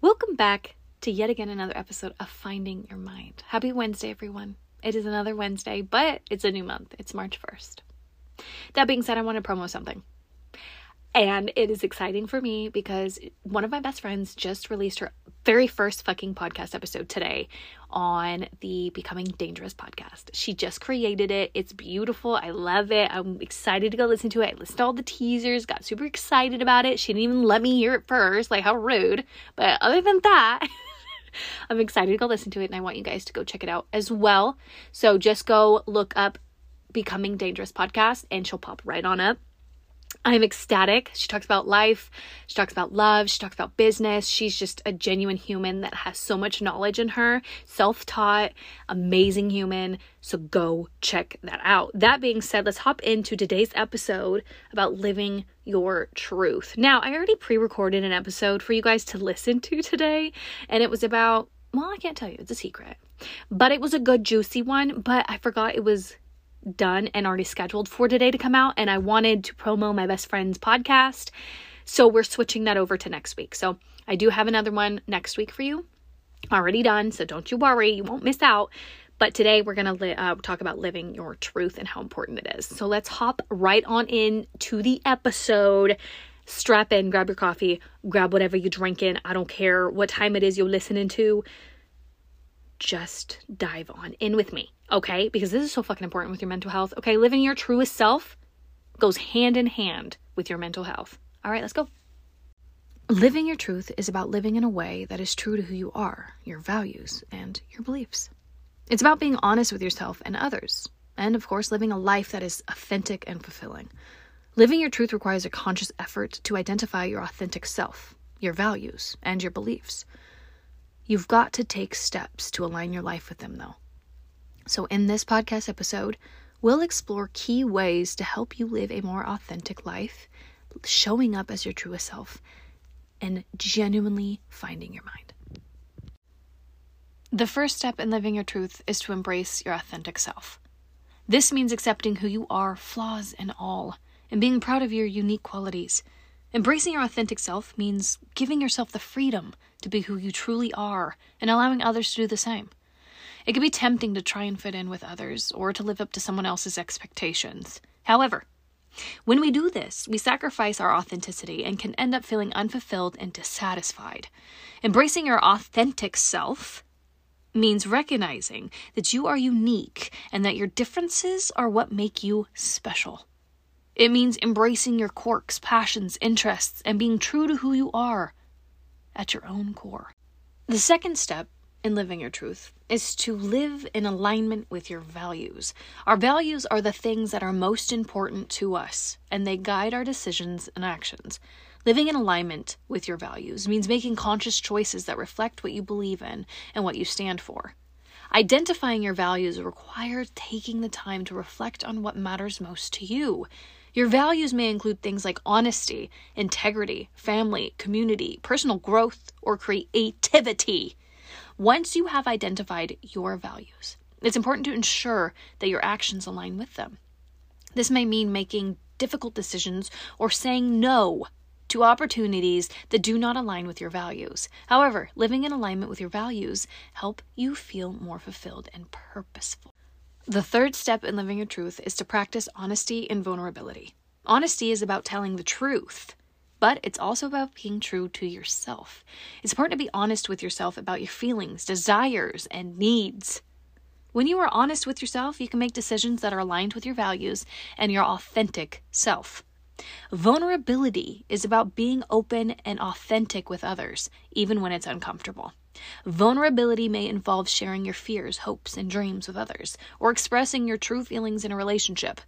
Welcome back to yet again another episode of Finding Your Mind. Happy Wednesday, everyone. It is another Wednesday, but it's a new month. It's March 1st. That being said, I want to promo something. And it is exciting for me because one of my best friends just released her very first fucking podcast episode today on the Becoming Dangerous podcast. She just created it. It's beautiful. I love it. I'm excited to go listen to it. I listened to all the teasers, got super excited about it. She didn't even let me hear it first. Like, how rude. But other than that, I'm excited to go listen to it and I want you guys to go check it out as well. So just go look up Becoming Dangerous podcast and she'll pop right on up. I'm ecstatic. She talks about life, she talks about love, she talks about business. She's just a genuine human that has so much knowledge in her, self taught, amazing human. So go check that out. That being said, let's hop into today's episode about living your truth. Now, I already pre recorded an episode for you guys to listen to today, and it was about, well, I can't tell you, it's a secret, but it was a good, juicy one. But I forgot it was done and already scheduled for today to come out, and I wanted to promo my best friend's podcast. So we're switching that over to next week. So I do have another one next week for you, already done. So don't you worry, you won't miss out. But today we're going to li- uh, talk about living your truth and how important it is. So let's hop right on in to the episode. Strap in, grab your coffee, grab whatever you're drinking. I don't care what time it is you're listening to. Just dive on in with me okay? Because this is so fucking important with your mental health. Okay, living your truest self goes hand in hand with your mental health. All right, let's go. Living your truth is about living in a way that is true to who you are, your values, and your beliefs. It's about being honest with yourself and others, and of course, living a life that is authentic and fulfilling. Living your truth requires a conscious effort to identify your authentic self, your values, and your beliefs. You've got to take steps to align your life with them, though. So, in this podcast episode, we'll explore key ways to help you live a more authentic life, showing up as your truest self, and genuinely finding your mind. The first step in living your truth is to embrace your authentic self. This means accepting who you are, flaws and all, and being proud of your unique qualities. Embracing your authentic self means giving yourself the freedom to be who you truly are and allowing others to do the same. It can be tempting to try and fit in with others or to live up to someone else's expectations. However, when we do this, we sacrifice our authenticity and can end up feeling unfulfilled and dissatisfied. Embracing your authentic self means recognizing that you are unique and that your differences are what make you special. It means embracing your quirks, passions, interests, and being true to who you are at your own core. The second step in living your truth is to live in alignment with your values. Our values are the things that are most important to us, and they guide our decisions and actions. Living in alignment with your values means making conscious choices that reflect what you believe in and what you stand for. Identifying your values requires taking the time to reflect on what matters most to you. Your values may include things like honesty, integrity, family, community, personal growth, or creativity. Once you have identified your values, it's important to ensure that your actions align with them. This may mean making difficult decisions or saying no to opportunities that do not align with your values. However, living in alignment with your values help you feel more fulfilled and purposeful. The third step in living your truth is to practice honesty and vulnerability. Honesty is about telling the truth but it's also about being true to yourself. It's important to be honest with yourself about your feelings, desires, and needs. When you are honest with yourself, you can make decisions that are aligned with your values and your authentic self. Vulnerability is about being open and authentic with others, even when it's uncomfortable. Vulnerability may involve sharing your fears, hopes, and dreams with others, or expressing your true feelings in a relationship.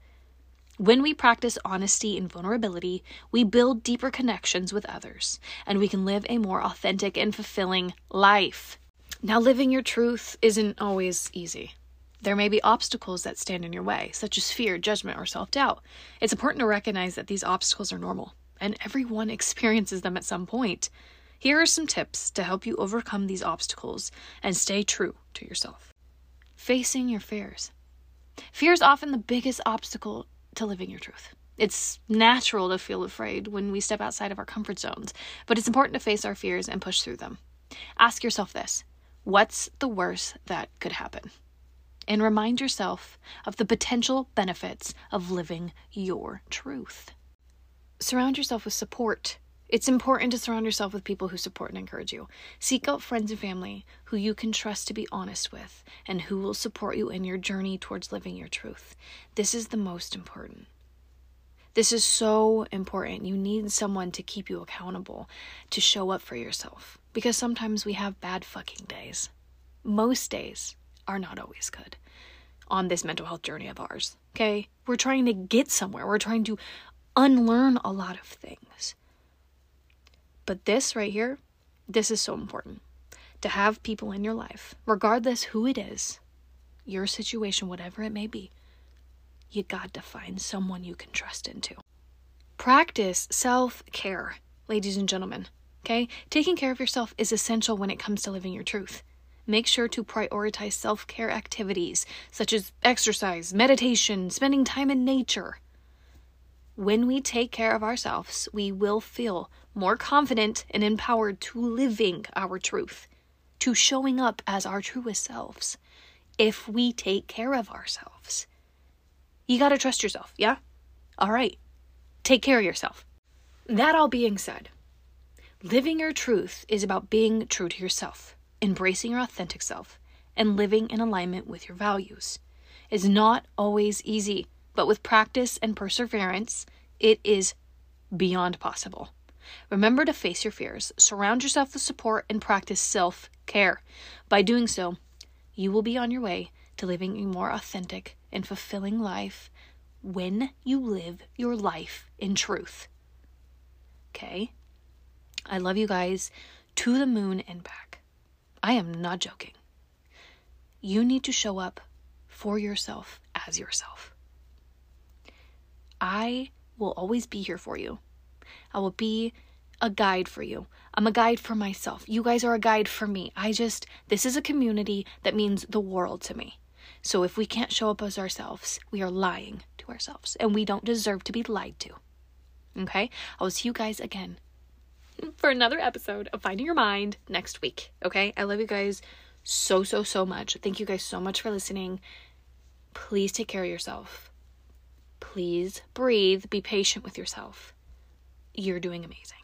When we practice honesty and vulnerability, we build deeper connections with others, and we can live a more authentic and fulfilling life. Now, living your truth isn't always easy. There may be obstacles that stand in your way, such as fear, judgment, or self doubt. It's important to recognize that these obstacles are normal, and everyone experiences them at some point. Here are some tips to help you overcome these obstacles and stay true to yourself. Facing your fears. Fear is often the biggest obstacle to living your truth. It's natural to feel afraid when we step outside of our comfort zones, but it's important to face our fears and push through them. Ask yourself this what's the worst that could happen? And remind yourself of the potential benefits of living your truth. Surround yourself with support it's important to surround yourself with people who support and encourage you. Seek out friends and family who you can trust to be honest with and who will support you in your journey towards living your truth. This is the most important. This is so important. You need someone to keep you accountable, to show up for yourself. Because sometimes we have bad fucking days. Most days are not always good on this mental health journey of ours. Okay? We're trying to get somewhere, we're trying to unlearn a lot of things. But this right here, this is so important. To have people in your life, regardless who it is, your situation, whatever it may be, you got to find someone you can trust into. Practice self care, ladies and gentlemen. Okay? Taking care of yourself is essential when it comes to living your truth. Make sure to prioritize self care activities such as exercise, meditation, spending time in nature. When we take care of ourselves, we will feel more confident and empowered to living our truth, to showing up as our truest selves, if we take care of ourselves. You gotta trust yourself, yeah? All right, take care of yourself. That all being said, living your truth is about being true to yourself, embracing your authentic self, and living in alignment with your values. It's not always easy but with practice and perseverance, it is beyond possible. Remember to face your fears, surround yourself with support, and practice self care. By doing so, you will be on your way to living a more authentic and fulfilling life when you live your life in truth. Okay? I love you guys to the moon and back. I am not joking. You need to show up for yourself as yourself. I will always be here for you. I will be a guide for you. I'm a guide for myself. You guys are a guide for me. I just, this is a community that means the world to me. So if we can't show up as ourselves, we are lying to ourselves and we don't deserve to be lied to. Okay? I will see you guys again for another episode of Finding Your Mind next week. Okay? I love you guys so, so, so much. Thank you guys so much for listening. Please take care of yourself. Please breathe, be patient with yourself. You're doing amazing.